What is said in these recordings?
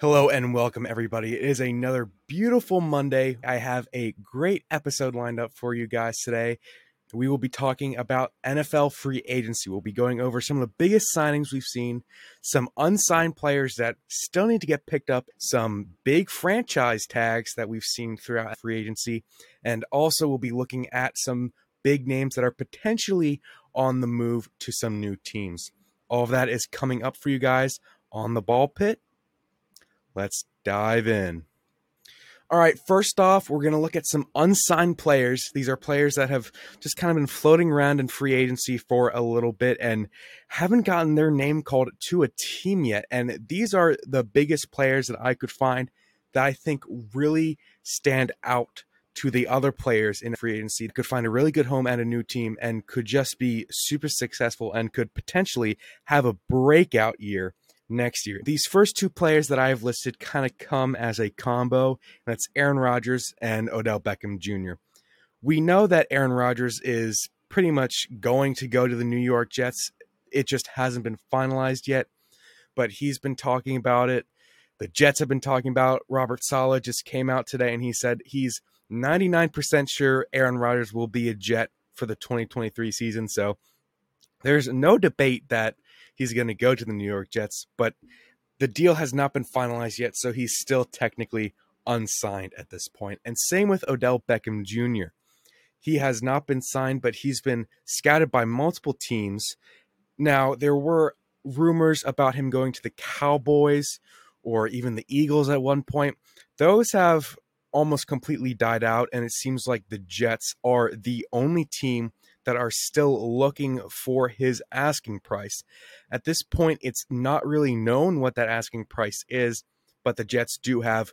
Hello and welcome, everybody. It is another beautiful Monday. I have a great episode lined up for you guys today. We will be talking about NFL free agency. We'll be going over some of the biggest signings we've seen, some unsigned players that still need to get picked up, some big franchise tags that we've seen throughout free agency, and also we'll be looking at some big names that are potentially on the move to some new teams. All of that is coming up for you guys on the ball pit Let's dive in. All right, first off, we're going to look at some unsigned players. These are players that have just kind of been floating around in free agency for a little bit and haven't gotten their name called to a team yet. And these are the biggest players that I could find that I think really stand out to the other players in free agency could find a really good home at a new team and could just be super successful and could potentially have a breakout year next year. These first two players that I have listed kind of come as a combo. That's Aaron Rodgers and Odell Beckham Jr. We know that Aaron Rodgers is pretty much going to go to the New York Jets. It just hasn't been finalized yet, but he's been talking about it. The Jets have been talking about. Robert Saleh just came out today and he said he's 99% sure Aaron Rodgers will be a Jet for the 2023 season. So there's no debate that he's going to go to the New York Jets, but the deal has not been finalized yet, so he's still technically unsigned at this point. And same with Odell Beckham Jr. He has not been signed, but he's been scouted by multiple teams. Now, there were rumors about him going to the Cowboys or even the Eagles at one point. Those have almost completely died out, and it seems like the Jets are the only team that are still looking for his asking price. At this point, it's not really known what that asking price is, but the Jets do have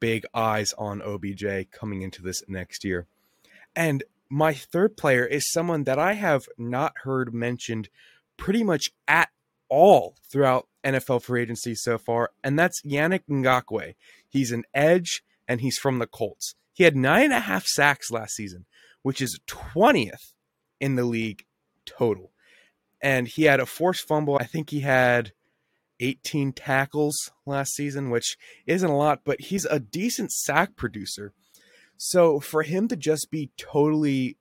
big eyes on OBJ coming into this next year. And my third player is someone that I have not heard mentioned pretty much at all throughout NFL free agency so far, and that's Yannick Ngakoue. He's an edge and he's from the Colts. He had nine and a half sacks last season, which is 20th in the league total. And he had a forced fumble. I think he had 18 tackles last season, which isn't a lot, but he's a decent sack producer. So for him to just be totally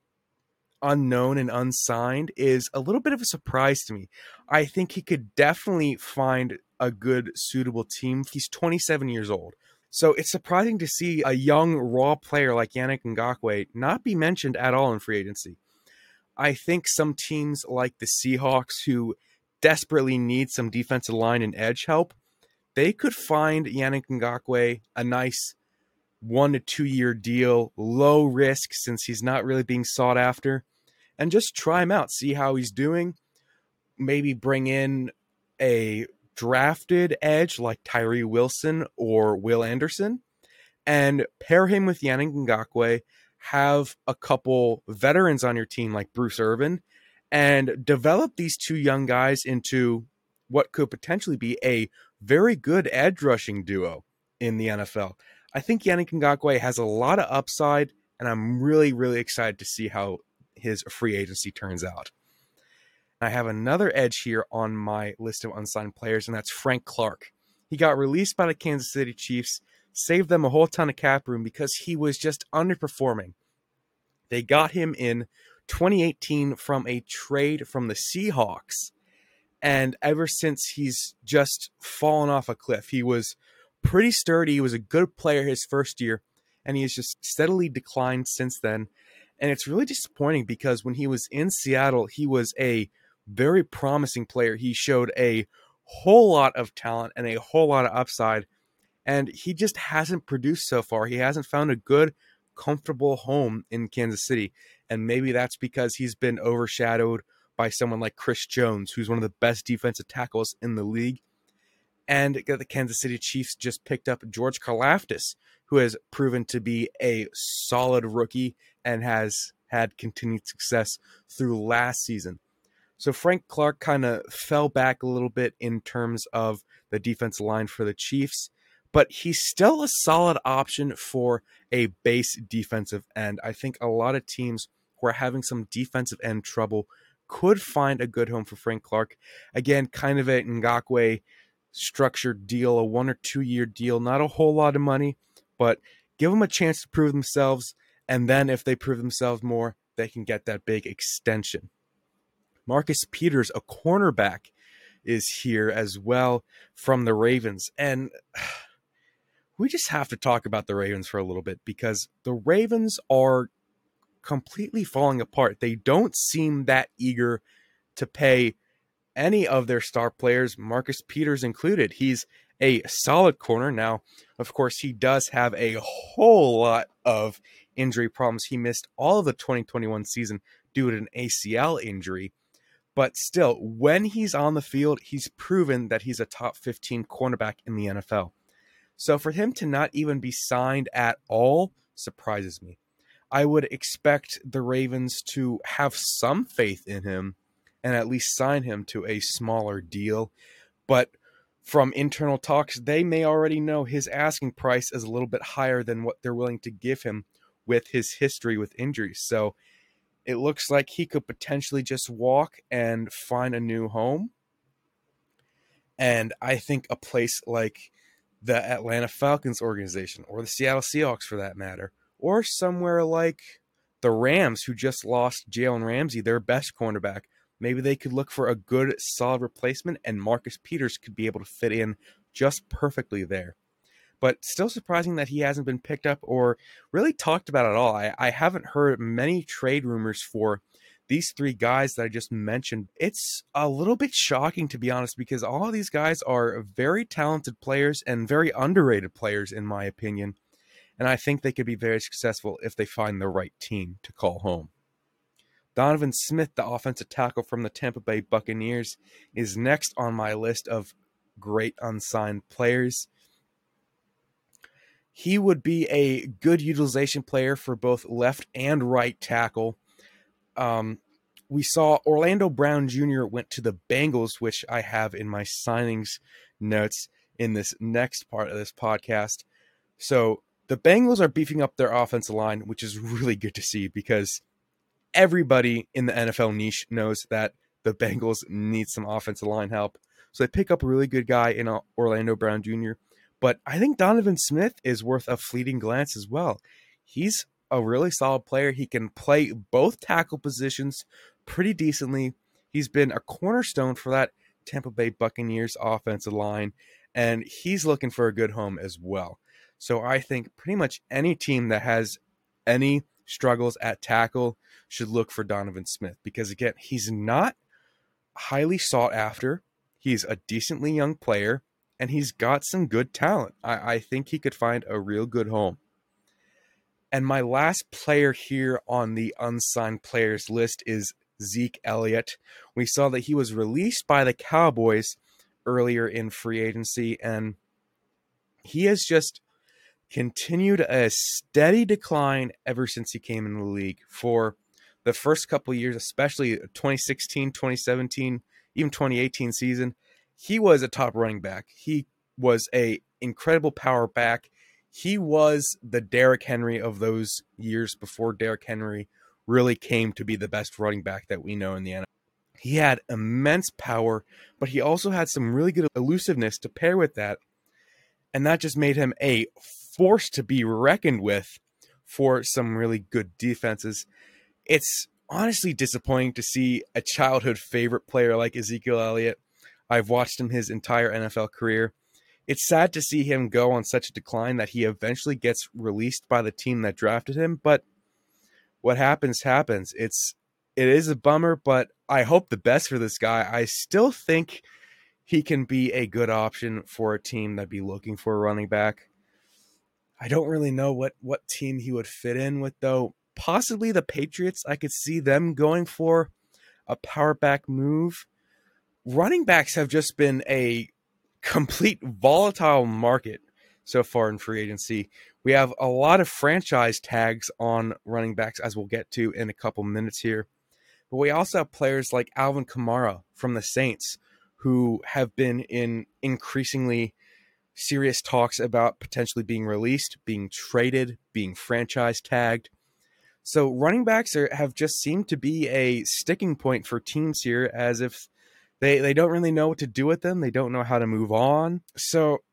unknown and unsigned is a little bit of a surprise to me. I think he could definitely find a good, suitable team. He's 27 years old. So it's surprising to see a young, raw player like Yannick Ngakoue not be mentioned at all in free agency. I think some teams like the Seahawks, who desperately need some defensive line and edge help, they could find Yannick Ngakoue a nice one to two year deal, low risk since he's not really being sought after, and just try him out, see how he's doing. Maybe bring in a drafted edge like Tyree Wilson or Will Anderson and pair him with Yannick Ngakoue have a couple veterans on your team like Bruce Irvin and develop these two young guys into what could potentially be a very good edge rushing duo in the NFL. I think Yannick Ngakoue has a lot of upside, and I'm really, really excited to see how his free agency turns out. I have another edge here on my list of unsigned players, and that's Frank Clark. He got released by the Kansas City Chiefs saved them a whole ton of cap room because he was just underperforming. They got him in 2018 from a trade from the Seahawks. And ever since, he's just fallen off a cliff. He was pretty sturdy. He was a good player his first year, and he has just steadily declined since then. And it's really disappointing because when he was in Seattle, he was a very promising player. He showed a whole lot of talent and a whole lot of upside and he just hasn't produced so far. He hasn't found a good, comfortable home in Kansas City, and maybe that's because he's been overshadowed by someone like Chris Jones, who's one of the best defensive tackles in the league. And the Kansas City Chiefs just picked up George Karlaftis, who has proven to be a solid rookie and has had continued success through last season. So Frank Clark kind of fell back a little bit in terms of the defensive line for the Chiefs but he's still a solid option for a base defensive end. I think a lot of teams who are having some defensive end trouble could find a good home for Frank Clark. Again, kind of a Ngakoue structured deal, a one or two year deal, not a whole lot of money, but give them a chance to prove themselves. And then if they prove themselves more, they can get that big extension. Marcus Peters, a cornerback, is here as well from the Ravens. And we just have to talk about the Ravens for a little bit because the Ravens are completely falling apart. They don't seem that eager to pay any of their star players, Marcus Peters included. He's a solid corner. Now, of course, he does have a whole lot of injury problems. He missed all of the 2021 season due to an ACL injury. But still, when he's on the field, he's proven that he's a top 15 cornerback in the NFL. So for him to not even be signed at all surprises me. I would expect the Ravens to have some faith in him and at least sign him to a smaller deal. But from internal talks, they may already know his asking price is a little bit higher than what they're willing to give him with his history with injuries. So it looks like he could potentially just walk and find a new home. And I think a place like the Atlanta Falcons organization or the Seattle Seahawks for that matter, or somewhere like the Rams who just lost Jalen Ramsey, their best cornerback. Maybe they could look for a good, solid replacement, and Marcus Peters could be able to fit in just perfectly there but still surprising that he hasn't been picked up or really talked about at all. I, I haven't heard many trade rumors for these three guys that I just mentioned. It's a little bit shocking, to be honest, because all these guys are very talented players and very underrated players, in my opinion. And I think they could be very successful if they find the right team to call home. Donovan Smith, the offensive tackle from the Tampa Bay Buccaneers, is next on my list of great unsigned players he would be a good utilization player for both left and right tackle. Um, we saw Orlando Brown Jr. went to the Bengals, which I have in my signings notes in this next part of this podcast. So the Bengals are beefing up their offensive line, which is really good to see because everybody in the NFL niche knows that the Bengals need some offensive line help. So they pick up a really good guy in Orlando Brown Jr. But I think Donovan Smith is worth a fleeting glance as well. He's a really solid player. He can play both tackle positions pretty decently. He's been a cornerstone for that Tampa Bay Buccaneers offensive line, and he's looking for a good home as well. So I think pretty much any team that has any struggles at tackle should look for Donovan Smith because, again, he's not highly sought after. He's a decently young player and he's got some good talent. I, I think he could find a real good home. And my last player here on the unsigned players list is Zeke Elliott. We saw that he was released by the Cowboys earlier in free agency, and he has just continued a steady decline ever since he came in the league. For the first couple years, especially 2016, 2017, even 2018 season, he was a top running back. He was a incredible power back. He was the Derrick Henry of those years before Derrick Henry really came to be the best running back that we know in the NFL. He had immense power, but he also had some really good elusiveness to pair with that. And that just made him a force to be reckoned with for some really good defenses. It's honestly disappointing to see a childhood favorite player like Ezekiel Elliott I've watched him his entire NFL career. It's sad to see him go on such a decline that he eventually gets released by the team that drafted him, but what happens happens. It's it is a bummer, but I hope the best for this guy. I still think he can be a good option for a team that'd be looking for a running back. I don't really know what what team he would fit in with though. Possibly the Patriots. I could see them going for a power back move running backs have just been a complete volatile market so far in free agency. We have a lot of franchise tags on running backs, as we'll get to in a couple minutes here. But we also have players like Alvin Kamara from the Saints, who have been in increasingly serious talks about potentially being released, being traded, being franchise tagged. So running backs are, have just seemed to be a sticking point for teams here, as if They they don't really know what to do with them. They don't know how to move on. So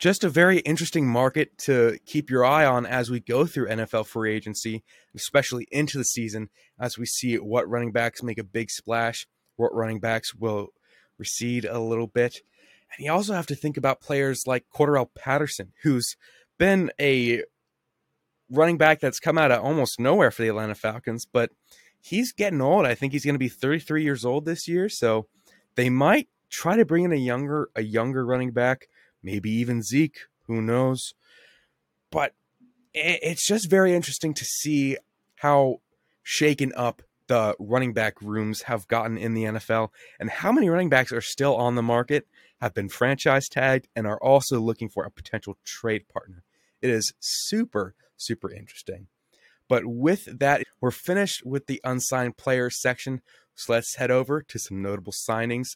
just a very interesting market to keep your eye on as we go through NFL free agency, especially into the season, as we see what running backs make a big splash, what running backs will recede a little bit. And you also have to think about players like Cordarrelle Patterson, who's been a running back that's come out of almost nowhere for the Atlanta Falcons, but he's getting old. I think he's going to be 33 years old this year, so they might try to bring in a younger a younger running back, maybe even Zeke, who knows. But it's just very interesting to see how shaken up the running back rooms have gotten in the NFL and how many running backs are still on the market, have been franchise tagged, and are also looking for a potential trade partner. It is super, super interesting. But with that, we're finished with the unsigned players section. So let's head over to some notable signings.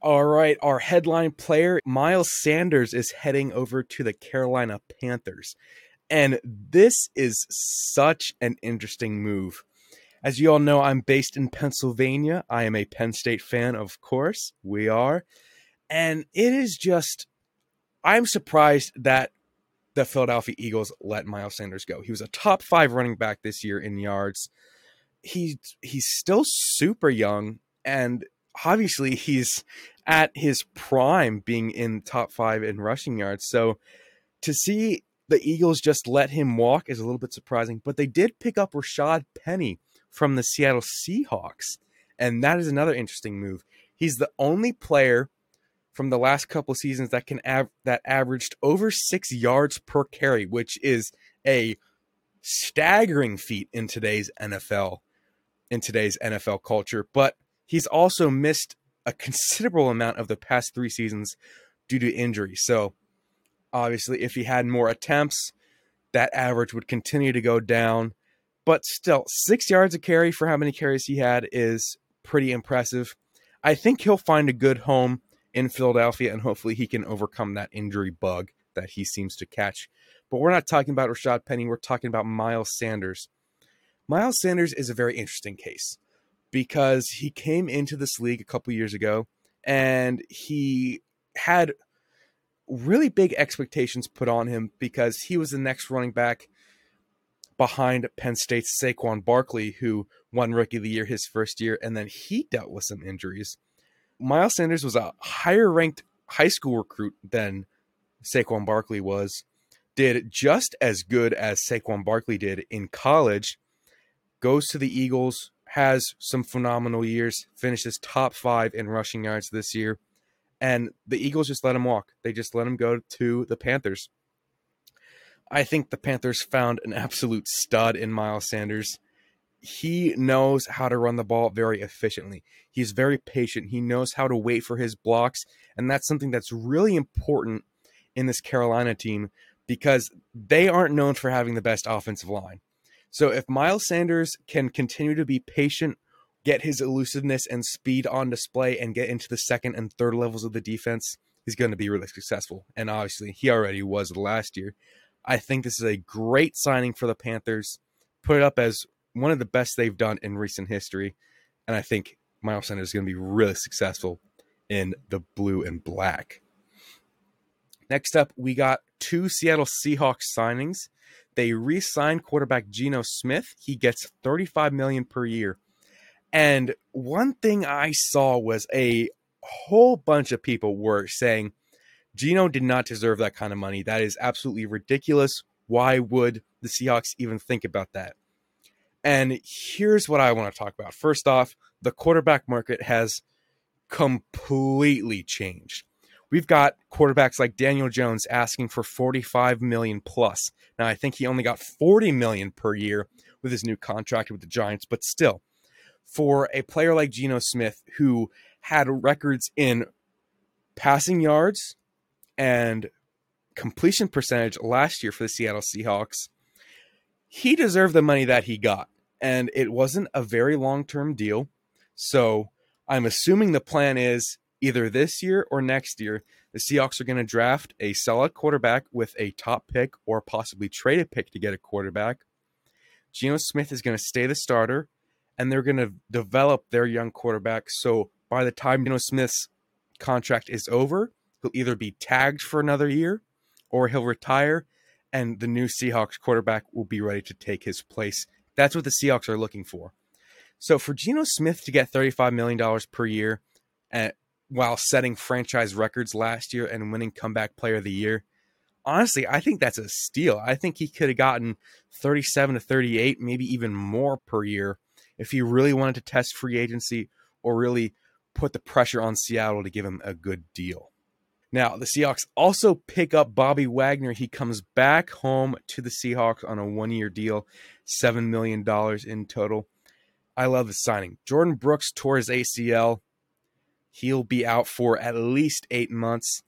All right, our headline player, Miles Sanders, is heading over to the Carolina Panthers. And this is such an interesting move. As you all know, I'm based in Pennsylvania. I am a Penn State fan, of course. We are. And it is just, I'm surprised that the Philadelphia Eagles let Miles Sanders go. He was a top five running back this year in yards. He he's still super young, and obviously he's at his prime being in top five in rushing yards. So to see the Eagles just let him walk is a little bit surprising, but they did pick up Rashaad Penny from the Seattle Seahawks, and that is another interesting move. He's the only player from the last couple seasons that can av- that averaged over six yards per carry, which is a staggering feat in today's NFL, in today's NFL culture. But he's also missed a considerable amount of the past three seasons due to injury. So obviously, if he had more attempts, that average would continue to go down. But still, six yards a carry for how many carries he had is pretty impressive. I think he'll find a good home in Philadelphia, and hopefully he can overcome that injury bug that he seems to catch. But we're not talking about Rashaad Penny, we're talking about Miles Sanders. Miles Sanders is a very interesting case because he came into this league a couple years ago and he had really big expectations put on him because he was the next running back behind Penn State's Saquon Barkley, who won Rookie of the Year his first year, and then he dealt with some injuries. Miles Sanders was a higher ranked high school recruit than Saquon Barkley was, did just as good as Saquon Barkley did in college, goes to the Eagles, has some phenomenal years, finishes top five in rushing yards this year, and the Eagles just let him walk. They just let him go to the Panthers. I think the Panthers found an absolute stud in Miles Sanders he knows how to run the ball very efficiently. He's very patient. He knows how to wait for his blocks. And that's something that's really important in this Carolina team because they aren't known for having the best offensive line. So if Miles Sanders can continue to be patient, get his elusiveness and speed on display, and get into the second and third levels of the defense, he's going to be really successful. And obviously, he already was last year. I think this is a great signing for the Panthers. Put it up as one of the best they've done in recent history. And I think Miles Sanders is going to be really successful in the blue and black. Next up, we got two Seattle Seahawks signings. They re-signed quarterback Geno Smith. He gets 35 million per year. And one thing I saw was a whole bunch of people were saying Geno did not deserve that kind of money. That is absolutely ridiculous. Why would the Seahawks even think about that? And here's what I want to talk about. First off, the quarterback market has completely changed. We've got quarterbacks like Daniel Jones asking for 45 million plus. Now I think he only got 40 million per year with his new contract with the Giants, but still, for a player like Geno Smith who had records in passing yards and completion percentage last year for the Seattle Seahawks, he deserved the money that he got and it wasn't a very long term deal. So I'm assuming the plan is either this year or next year, the Seahawks are going to draft a solid quarterback with a top pick or possibly trade a pick to get a quarterback. Geno Smith is going to stay the starter, and they're going to develop their young quarterback so by the time Geno Smith's contract is over, he'll either be tagged for another year or he'll retire and the new Seahawks quarterback will be ready to take his place. That's what the Seahawks are looking for. So for Geno Smith to get $35 million per year at, uh, while setting franchise records last year and winning comeback player of the year, honestly, I think that's a steal. I think he could have gotten 37 to 38, maybe even more per year if he really wanted to test free agency or really put the pressure on Seattle to give him a good deal. Now, the Seahawks also pick up Bobby Wagner. He comes back home to the Seahawks on a one year deal, $7 million in total. I love the signing. Jordyn Brooks tore his ACL. He'll be out for at least eight months.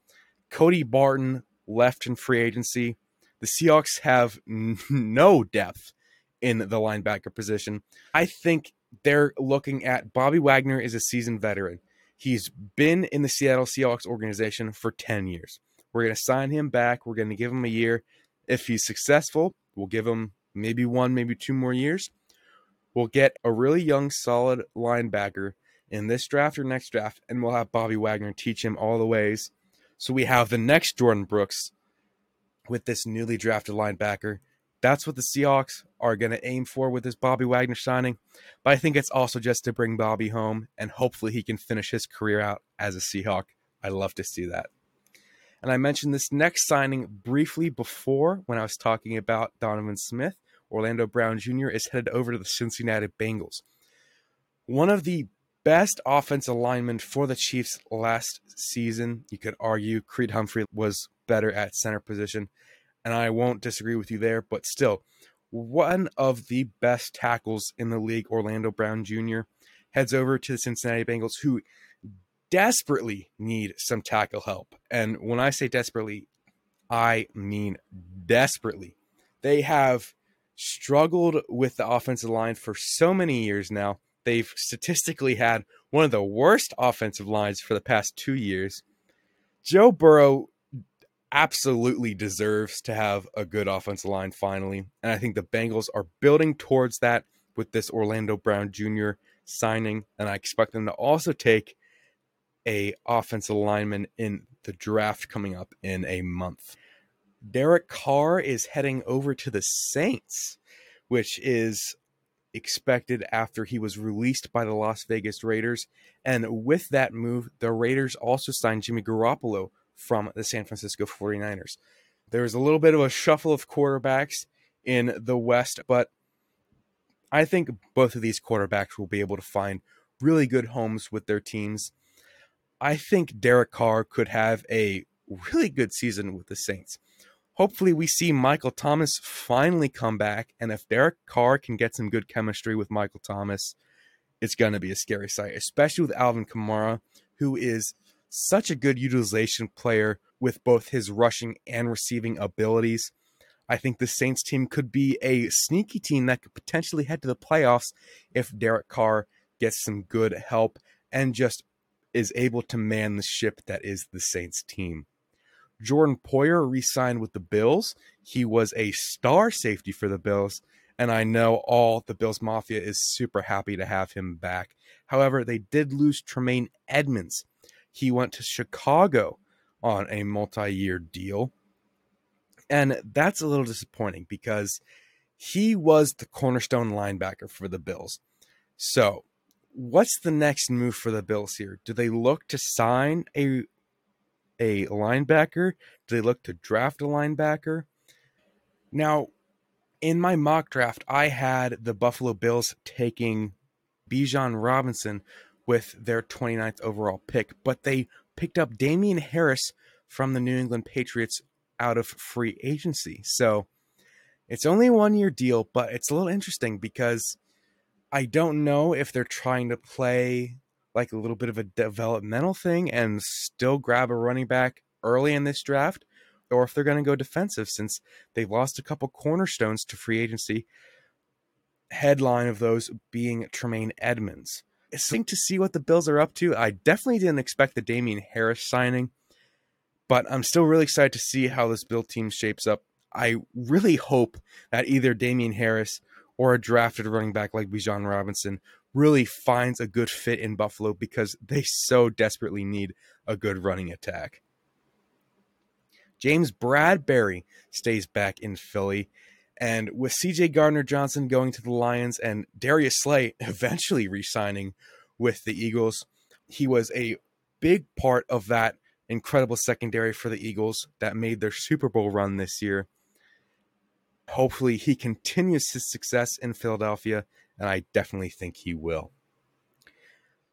Cody Barton left in free agency. The Seahawks have no depth in the linebacker position. I think they're looking at Bobby Wagner is a seasoned veteran. He's been in the Seattle Seahawks organization for 10 years. We're going to sign him back. We're going to give him a year. If he's successful, we'll give him maybe one, maybe two more years. We'll get a really young, solid linebacker in this draft or next draft, and we'll have Bobby Wagner teach him all the ways. So we have the next Jordyn Brooks with this newly drafted linebacker that's what the Seahawks are going to aim for with this Bobby Wagner signing. But I think it's also just to bring Bobby home and hopefully he can finish his career out as a Seahawk. I love to see that. And I mentioned this next signing briefly before when I was talking about Donovan Smith. Orlando Brown Jr. is headed over to the Cincinnati Bengals. One of the best offensive linemen for the Chiefs last season. You could argue Creed Humphrey was better at center position and I won't disagree with you there, but still, one of the best tackles in the league, Orlando Brown Jr., heads over to the Cincinnati Bengals, who desperately need some tackle help. And when I say desperately, I mean desperately. They have struggled with the offensive line for so many years now. They've statistically had one of the worst offensive lines for the past two years. Joe Burrow absolutely deserves to have a good offensive line finally. And I think the Bengals are building towards that with this Orlando Brown Jr. signing. And I expect them to also take a offensive lineman in the draft coming up in a month. Derek Carr is heading over to the Saints, which is expected after he was released by the Las Vegas Raiders. And with that move, the Raiders also signed Jimmy Garoppolo from the San Francisco 49ers. There was a little bit of a shuffle of quarterbacks in the West, but I think both of these quarterbacks will be able to find really good homes with their teams. I think Derek Carr could have a really good season with the Saints. Hopefully, we see Michael Thomas finally come back, and if Derek Carr can get some good chemistry with Michael Thomas, it's going to be a scary sight, especially with Alvin Kamara, who is such a good utilization player with both his rushing and receiving abilities. I think the Saints team could be a sneaky team that could potentially head to the playoffs if Derek Carr gets some good help and just is able to man the ship that is the Saints team. Jordan Poyer re signed with the Bills. He was a star safety for the Bills, and I know all the Bills Mafia is super happy to have him back. However, they did lose Tremaine Edmunds. he went to Chicago on a multi year deal. And that's a little disappointing because he was the cornerstone linebacker for the Bills. So, what's the next move for the Bills here? Do they look to sign a a linebacker? Do they look to draft a linebacker? Now, in my mock draft, I had the Buffalo Bills taking Bijan Robinson, with their 29th overall pick, but they picked up Damien Harris from the New England Patriots out of free agency. So it's only a one year deal, but it's a little interesting because I don't know if they're trying to play like a little bit of a developmental thing and still grab a running back early in this draft, or if they're going to go defensive since they've lost a couple cornerstones to free agency. Headline of those being Tremaine Edmunds interesting to see what the Bills are up to. I definitely didn't expect the Damien Harris signing, but I'm still really excited to see how this Bill team shapes up. I really hope that either Damien Harris or a drafted running back like Bijan Robinson really finds a good fit in Buffalo because they so desperately need a good running attack. James Bradberry stays back in Philly. And with CJ Gardner Johnson going to the Lions and Darius Slay eventually re signing with the Eagles, he was a big part of that incredible secondary for the Eagles that made their Super Bowl run this year. Hopefully, he continues his success in Philadelphia, and I definitely think he will.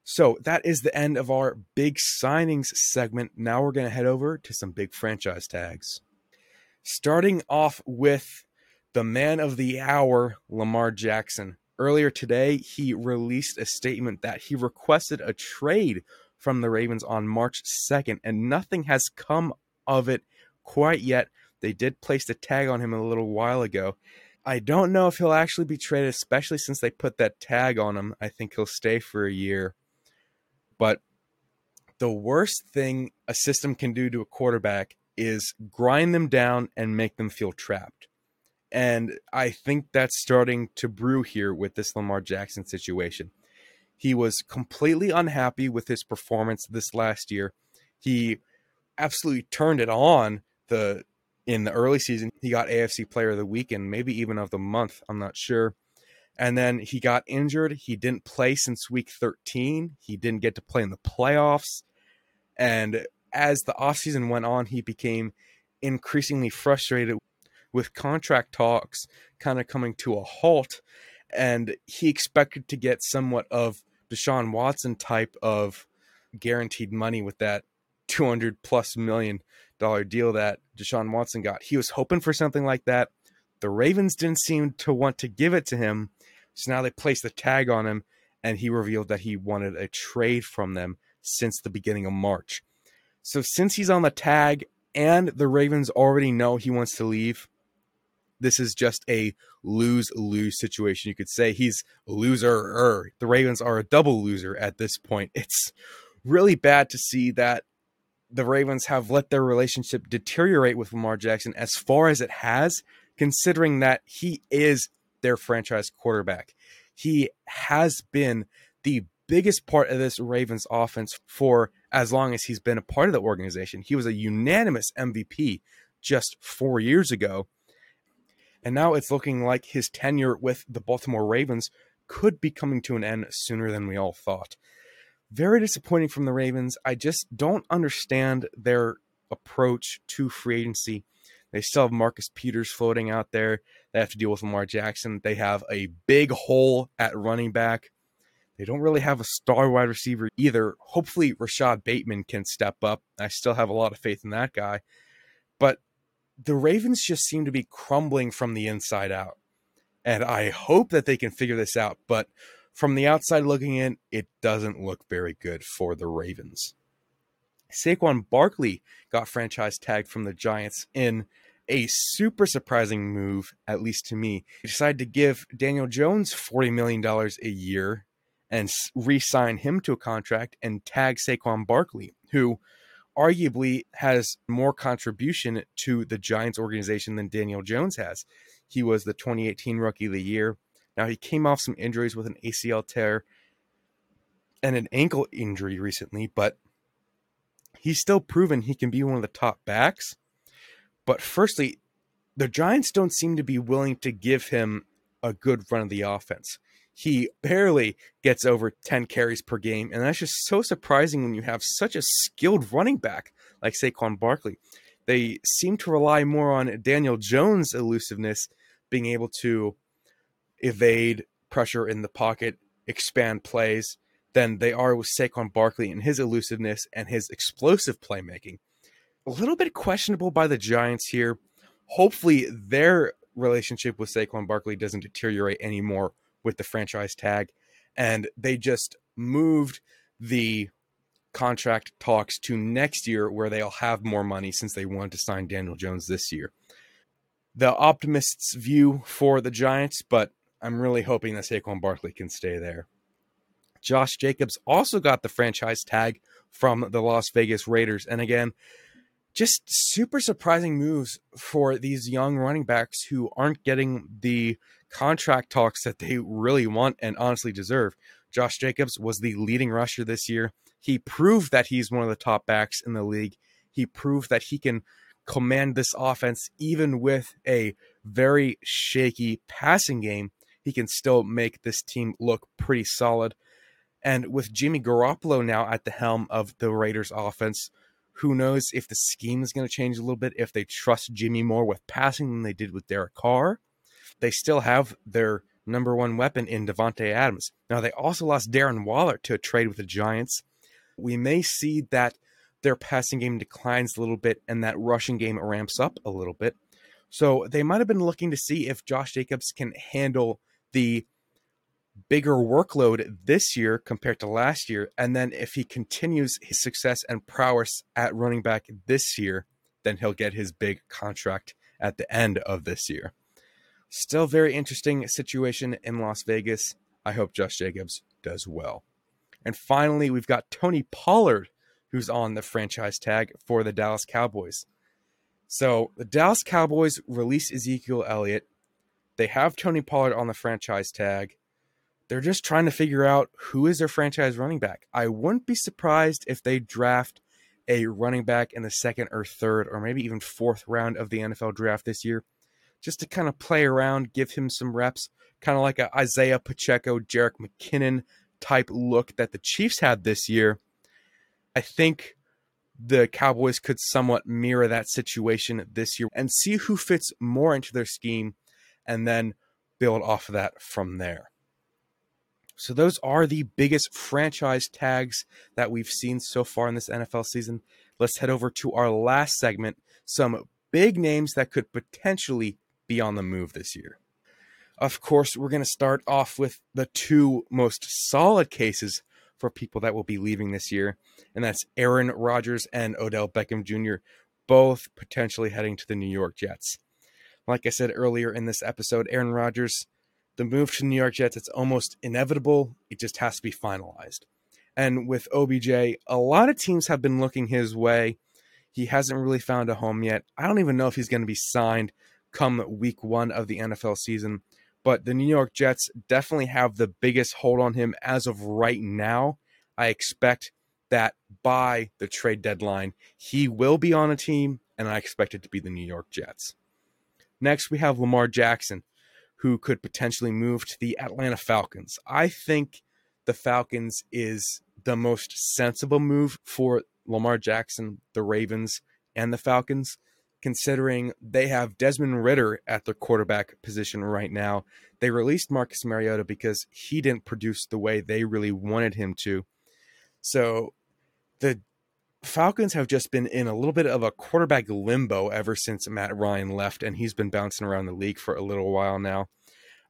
So, that is the end of our big signings segment. Now we're going to head over to some big franchise tags. Starting off with the man of the hour, Lamar Jackson. Earlier today, he released a statement that he requested a trade from the Ravens on March 2nd, and nothing has come of it quite yet. They did place the tag on him a little while ago. I don't know if he'll actually be traded, especially since they put that tag on him. I think he'll stay for a year. But the worst thing a system can do to a quarterback is grind them down and make them feel trapped. And I think that's starting to brew here with this Lamar Jackson situation. He was completely unhappy with his performance this last year. He absolutely turned it on the in the early season. He got AFC player of the week and maybe even of the month, I'm not sure. And then he got injured. He didn't play since week 13. He didn't get to play in the playoffs. And as the offseason went on, he became increasingly frustrated with contract talks kind of coming to a halt. And he expected to get somewhat of Deshaun Watson type of guaranteed money with that 200 plus million dollar deal that Deshaun Watson got. He was hoping for something like that. The Ravens didn't seem to want to give it to him. So now they placed the tag on him, and he revealed that he wanted a trade from them since the beginning of March. So since he's on the tag and the Ravens already know he wants to leave, this is just a lose lose situation. You could say he's loser. The Ravens are a double loser at this point. It's really bad to see that the Ravens have let their relationship deteriorate with Lamar Jackson as far as it has, considering that he is their franchise quarterback. He has been the biggest part of this Ravens offense for as long as he's been a part of the organization. He was a unanimous MVP just four years ago. And now it's looking like his tenure with the Baltimore Ravens could be coming to an end sooner than we all thought. Very disappointing from the Ravens. I just don't understand their approach to free agency. They still have Marcus Peters floating out there. They have to deal with Lamar Jackson. They have a big hole at running back. They don't really have a star wide receiver either. Hopefully, Rashod Bateman can step up. I still have a lot of faith in that guy. But the Ravens just seem to be crumbling from the inside out. And I hope that they can figure this out. But from the outside looking in, it doesn't look very good for the Ravens. Saquon Barkley got franchise tagged from the Giants in a super surprising move, at least to me. He decided to give Daniel Jones $40 million a year and re sign him to a contract and tag Saquon Barkley, who arguably has more contribution to the Giants organization than Daniel Jones has. He was the 2018 Rookie of the Year. Now, he came off some injuries with an ACL tear and an ankle injury recently, but he's still proven he can be one of the top backs. But firstly, the Giants don't seem to be willing to give him a good run of the offense. He barely gets over 10 carries per game, and that's just so surprising when you have such a skilled running back like Saquon Barkley. They seem to rely more on Daniel Jones' elusiveness, being able to evade pressure in the pocket, expand plays, than they are with Saquon Barkley and his elusiveness and his explosive playmaking a little bit questionable by the Giants here. Hopefully, their relationship with Saquon Barkley doesn't deteriorate anymore with the franchise tag. And they just moved the contract talks to next year where they'll have more money since they wanted to sign Daniel Jones this year. The optimists' view for the Giants, but I'm really hoping that Saquon Barkley can stay there. Josh Jacobs also got the franchise tag from the Las Vegas Raiders. And again, just super surprising moves for these young running backs who aren't getting the contract talks that they really want and honestly deserve. Josh Jacobs was the leading rusher this year. He proved that he's one of the top backs in the league. He proved that he can command this offense even with a very shaky passing game. He can still make this team look pretty solid. And with Jimmy Garoppolo now at the helm of the Raiders offense, who knows if the scheme is going to change a little bit, if they trust Jimmy more with passing than they did with Derek Carr. They still have their number one weapon in Davante Adams. Now, they also lost Darren Waller to a trade with the Giants. We may see that their passing game declines a little bit and that rushing game ramps up a little bit. So they might have been looking to see if Josh Jacobs can handle the bigger workload this year compared to last year. And then if he continues his success and prowess at running back this year, then he'll get his big contract at the end of this year. Still very interesting situation in Las Vegas. I hope Josh Jacobs does well. And finally, we've got Tony Pollard, who's on the franchise tag for the Dallas Cowboys. So the Dallas Cowboys release Ezekiel Elliott. They have Tony Pollard on the franchise tag they're just trying to figure out who is their franchise running back. I wouldn't be surprised if they draft a running back in the second or third or maybe even fourth round of the NFL draft this year just to kind of play around, give him some reps, kind of like a Isaiah Pacheco, Jerick McKinnon type look that the Chiefs had this year. I think the Cowboys could somewhat mirror that situation this year and see who fits more into their scheme and then build off of that from there. So those are the biggest franchise tags that we've seen so far in this NFL season. Let's head over to our last segment, some big names that could potentially be on the move this year. Of course, we're going to start off with the two most solid cases for people that will be leaving this year, and that's Aaron Rodgers and Odell Beckham Jr., both potentially heading to the New York Jets. Like I said earlier in this episode, Aaron Rodgers the move to New York Jets, it's almost inevitable. It just has to be finalized. And with OBJ, a lot of teams have been looking his way. He hasn't really found a home yet. I don't even know if he's going to be signed come week one of the NFL season. But the New York Jets definitely have the biggest hold on him as of right now. I expect that by the trade deadline, he will be on a team, and I expect it to be the New York Jets. Next, we have Lamar Jackson who could potentially move to the Atlanta Falcons. I think the Falcons is the most sensible move for Lamar Jackson, the Ravens, and the Falcons, considering they have Desmond Ridder at their quarterback position right now. They released Marcus Mariota because he didn't produce the way they really wanted him to. So the Falcons have just been in a little bit of a quarterback limbo ever since Matt Ryan left, and he's been bouncing around the league for a little while now.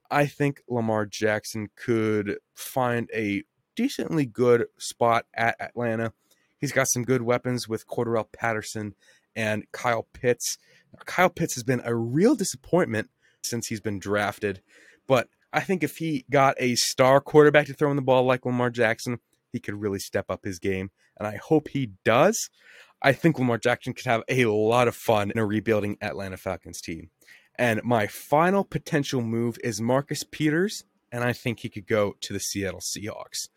I think Lamar Jackson could find a decently good spot at Atlanta. He's got some good weapons with Cordarrelle Patterson and Kyle Pitts. Kyle Pitts has been a real disappointment since he's been drafted, but I think if he got a star quarterback to throw in the ball like Lamar Jackson, he could really step up his game, and I hope he does. I think Lamar Jackson could have a lot of fun in a rebuilding Atlanta Falcons team. And my final potential move is Marcus Peters, and I think he could go to the Seattle Seahawks.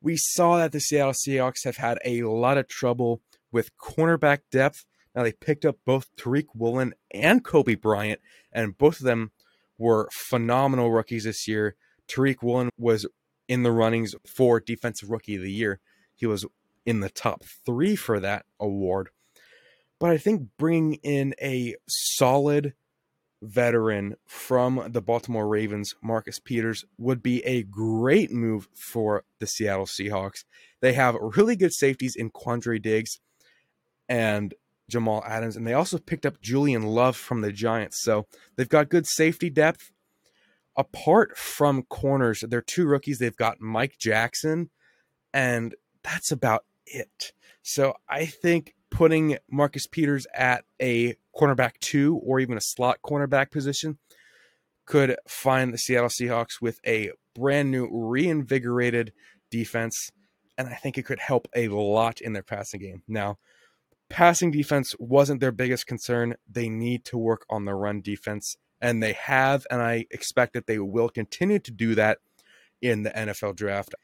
We saw that the Seattle Seahawks have had a lot of trouble with cornerback depth. Now they picked up both Tariq Woolen and Coby Bryant, and both of them were phenomenal rookies this year. Tariq Woolen was in the runnings for Defensive Rookie of the Year. He was in the top three for that award. But I think bringing in a solid veteran from the Baltimore Ravens, Marcus Peters, would be a great move for the Seattle Seahawks. They have really good safeties in Quandre Diggs and Jamal Adams, and they also picked up Julian Love from the Giants. So they've got good safety depth apart from corners, they're two rookies. They've got Mike Jackson, and that's about it. So I think putting Marcus Peters at a cornerback two or even a slot cornerback position could find the Seattle Seahawks with a brand new, reinvigorated defense. And I think it could help a lot in their passing game. Now, passing defense wasn't their biggest concern. They need to work on the run defense and they have, and I expect that they will continue to do that in the NFL draft.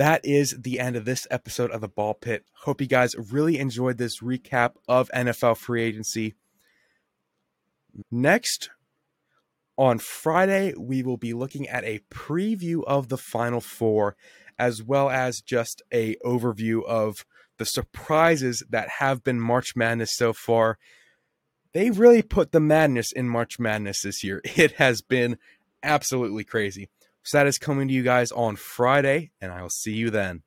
That is the end of this episode of the Ball Pit. Hope you guys really enjoyed this recap of NFL free agency. Next, on Friday, we will be looking at a preview of the Final Four, as well as just a overview of the surprises that have been March Madness so far they really put the madness in March Madness this year. It has been absolutely crazy. So that is coming to you guys on Friday, and I will see you then.